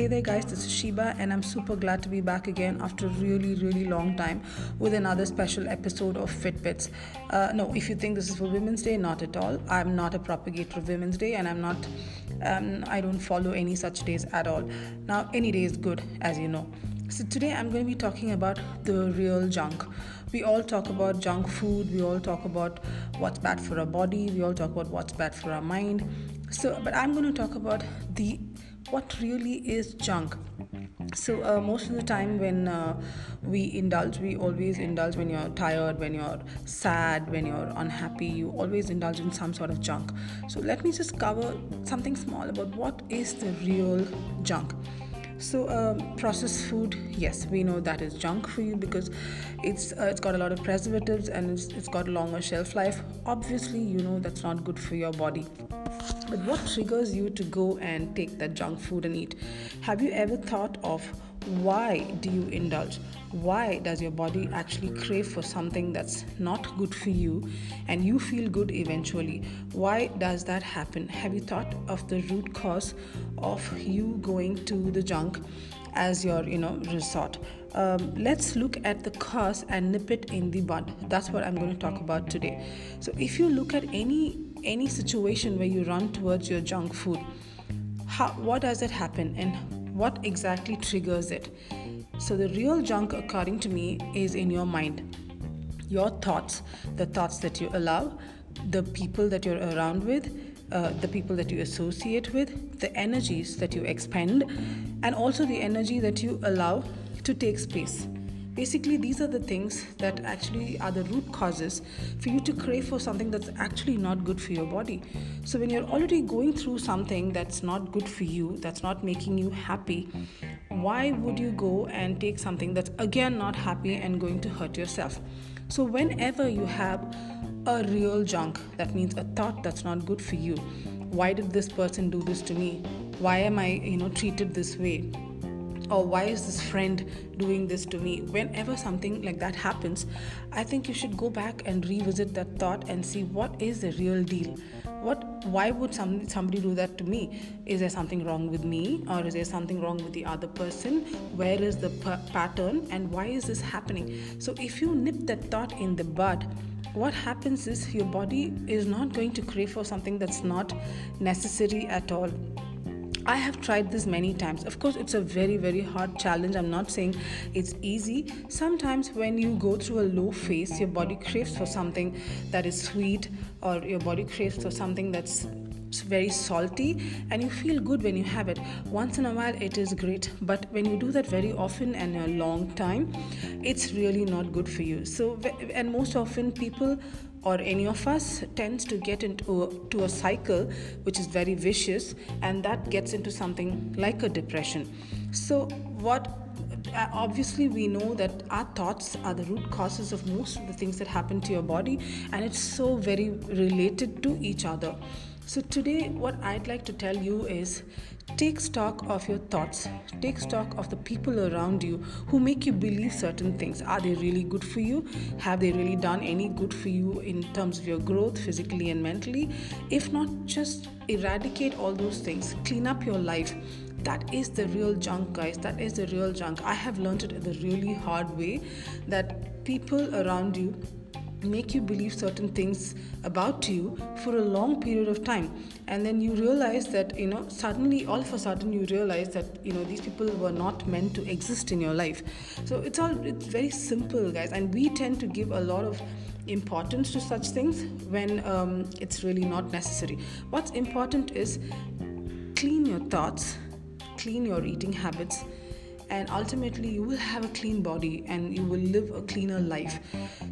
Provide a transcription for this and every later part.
Hey there, guys, this is Sheba, and I'm super glad to be back again after a really, really long time with another special episode of Fitbits. Uh, no, if you think this is for Women's Day, not at all. I'm not a propagator of Women's Day, and I'm not, um, I don't follow any such days at all. Now, any day is good, as you know. So, today I'm going to be talking about the real junk. We all talk about junk food, we all talk about what's bad for our body, we all talk about what's bad for our mind. So, but I'm going to talk about the what really is junk so uh, most of the time when uh, we indulge we always indulge when you're tired when you're sad when you're unhappy you always indulge in some sort of junk so let me just cover something small about what is the real junk so um, processed food yes we know that is junk for you because it's uh, it's got a lot of preservatives and it's, it's got longer shelf life obviously you know that's not good for your body but what triggers you to go and take that junk food and eat? Have you ever thought of why do you indulge? Why does your body actually crave for something that's not good for you and you feel good eventually? Why does that happen? Have you thought of the root cause of you going to the junk as your, you know, resort? Um, let's look at the cause and nip it in the bud. That's what I'm going to talk about today. So, if you look at any any situation where you run towards your junk food, how, what does it happen and what exactly triggers it? So, the real junk, according to me, is in your mind. Your thoughts, the thoughts that you allow, the people that you're around with, uh, the people that you associate with, the energies that you expend, and also the energy that you allow to take space. Basically, these are the things that actually are the root causes for you to crave for something that's actually not good for your body. So, when you're already going through something that's not good for you, that's not making you happy, why would you go and take something that's again not happy and going to hurt yourself? So, whenever you have a real junk, that means a thought that's not good for you, why did this person do this to me? Why am I, you know, treated this way? Or why is this friend doing this to me? Whenever something like that happens i think you should go back and revisit that thought and see what is the real deal. What why would some, somebody do that to me? Is there something wrong with me or is there something wrong with the other person? Where is the pattern and why is this happening? So if you nip that thought in the bud what happens is your body is not going to crave for something that's not necessary at all I have tried this many times. Of course, it's a very, very hard challenge. I'm not saying it's easy. Sometimes, when you go through a low phase, your body craves for something that is sweet, or your body craves for something that's very salty and you feel good when you have it once in a while it is great but when you do that very often and a long time it's really not good for you so and most often people or any of us tends to get into a, to a cycle which is very vicious and that gets into something like a depression. So what uh, obviously we know that our thoughts are the root causes of most of the things that happen to your body and it's so very related to each other so today what i'd like to tell you is Take stock of your thoughts. Take stock of the people around you who make you believe certain things. Are they really good for you? Have they really done any good for you in terms of your growth, physically and mentally? If not, just eradicate all those things. Clean up your life. That is the real junk, guys. That is the real junk. I have learned it the really hard way that people around you make you believe certain things about you for a long period of time. And then you realize that you know suddenly all of a sudden you realize that you know these people were not meant to exist in your life. So it's all it's very simple guys. And we tend to give a lot of importance to such things when um, it's really not necessary. What's important is clean your thoughts clean your eating habits and ultimately you will have a clean body and you will live a cleaner life.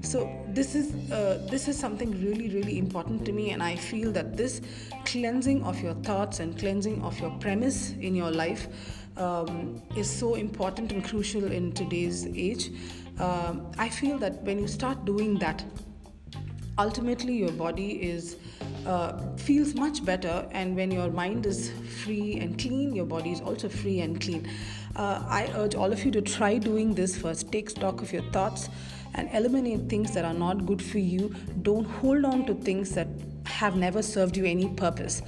So this is uh, this is something really really important to me and i feel that this cleansing of your thoughts and cleansing of your premise in your life um, is so important and crucial in today's age. Um, i feel that when you start doing that ultimately your body is uh, feels much better and when your mind is free and clean your body is also free and clean uh, i urge all of you to try doing this first. Take stock of your thoughts and eliminate things that are not good for you. Don't hold on to things that have never served you any purpose.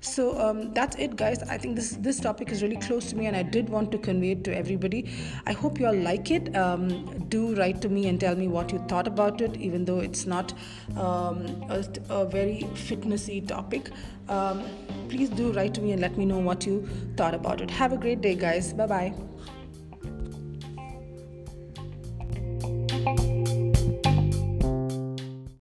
So um, that's it guys. I think this this topic is really close to me and i did want to convey it to everybody. I hope you all like it. Um, do write to me and tell me what you thought about it even though it's not um, a, a, very fitnessy topic. Um, please do write to me and let me know what you thought about it. Have a great day guys. Bye bye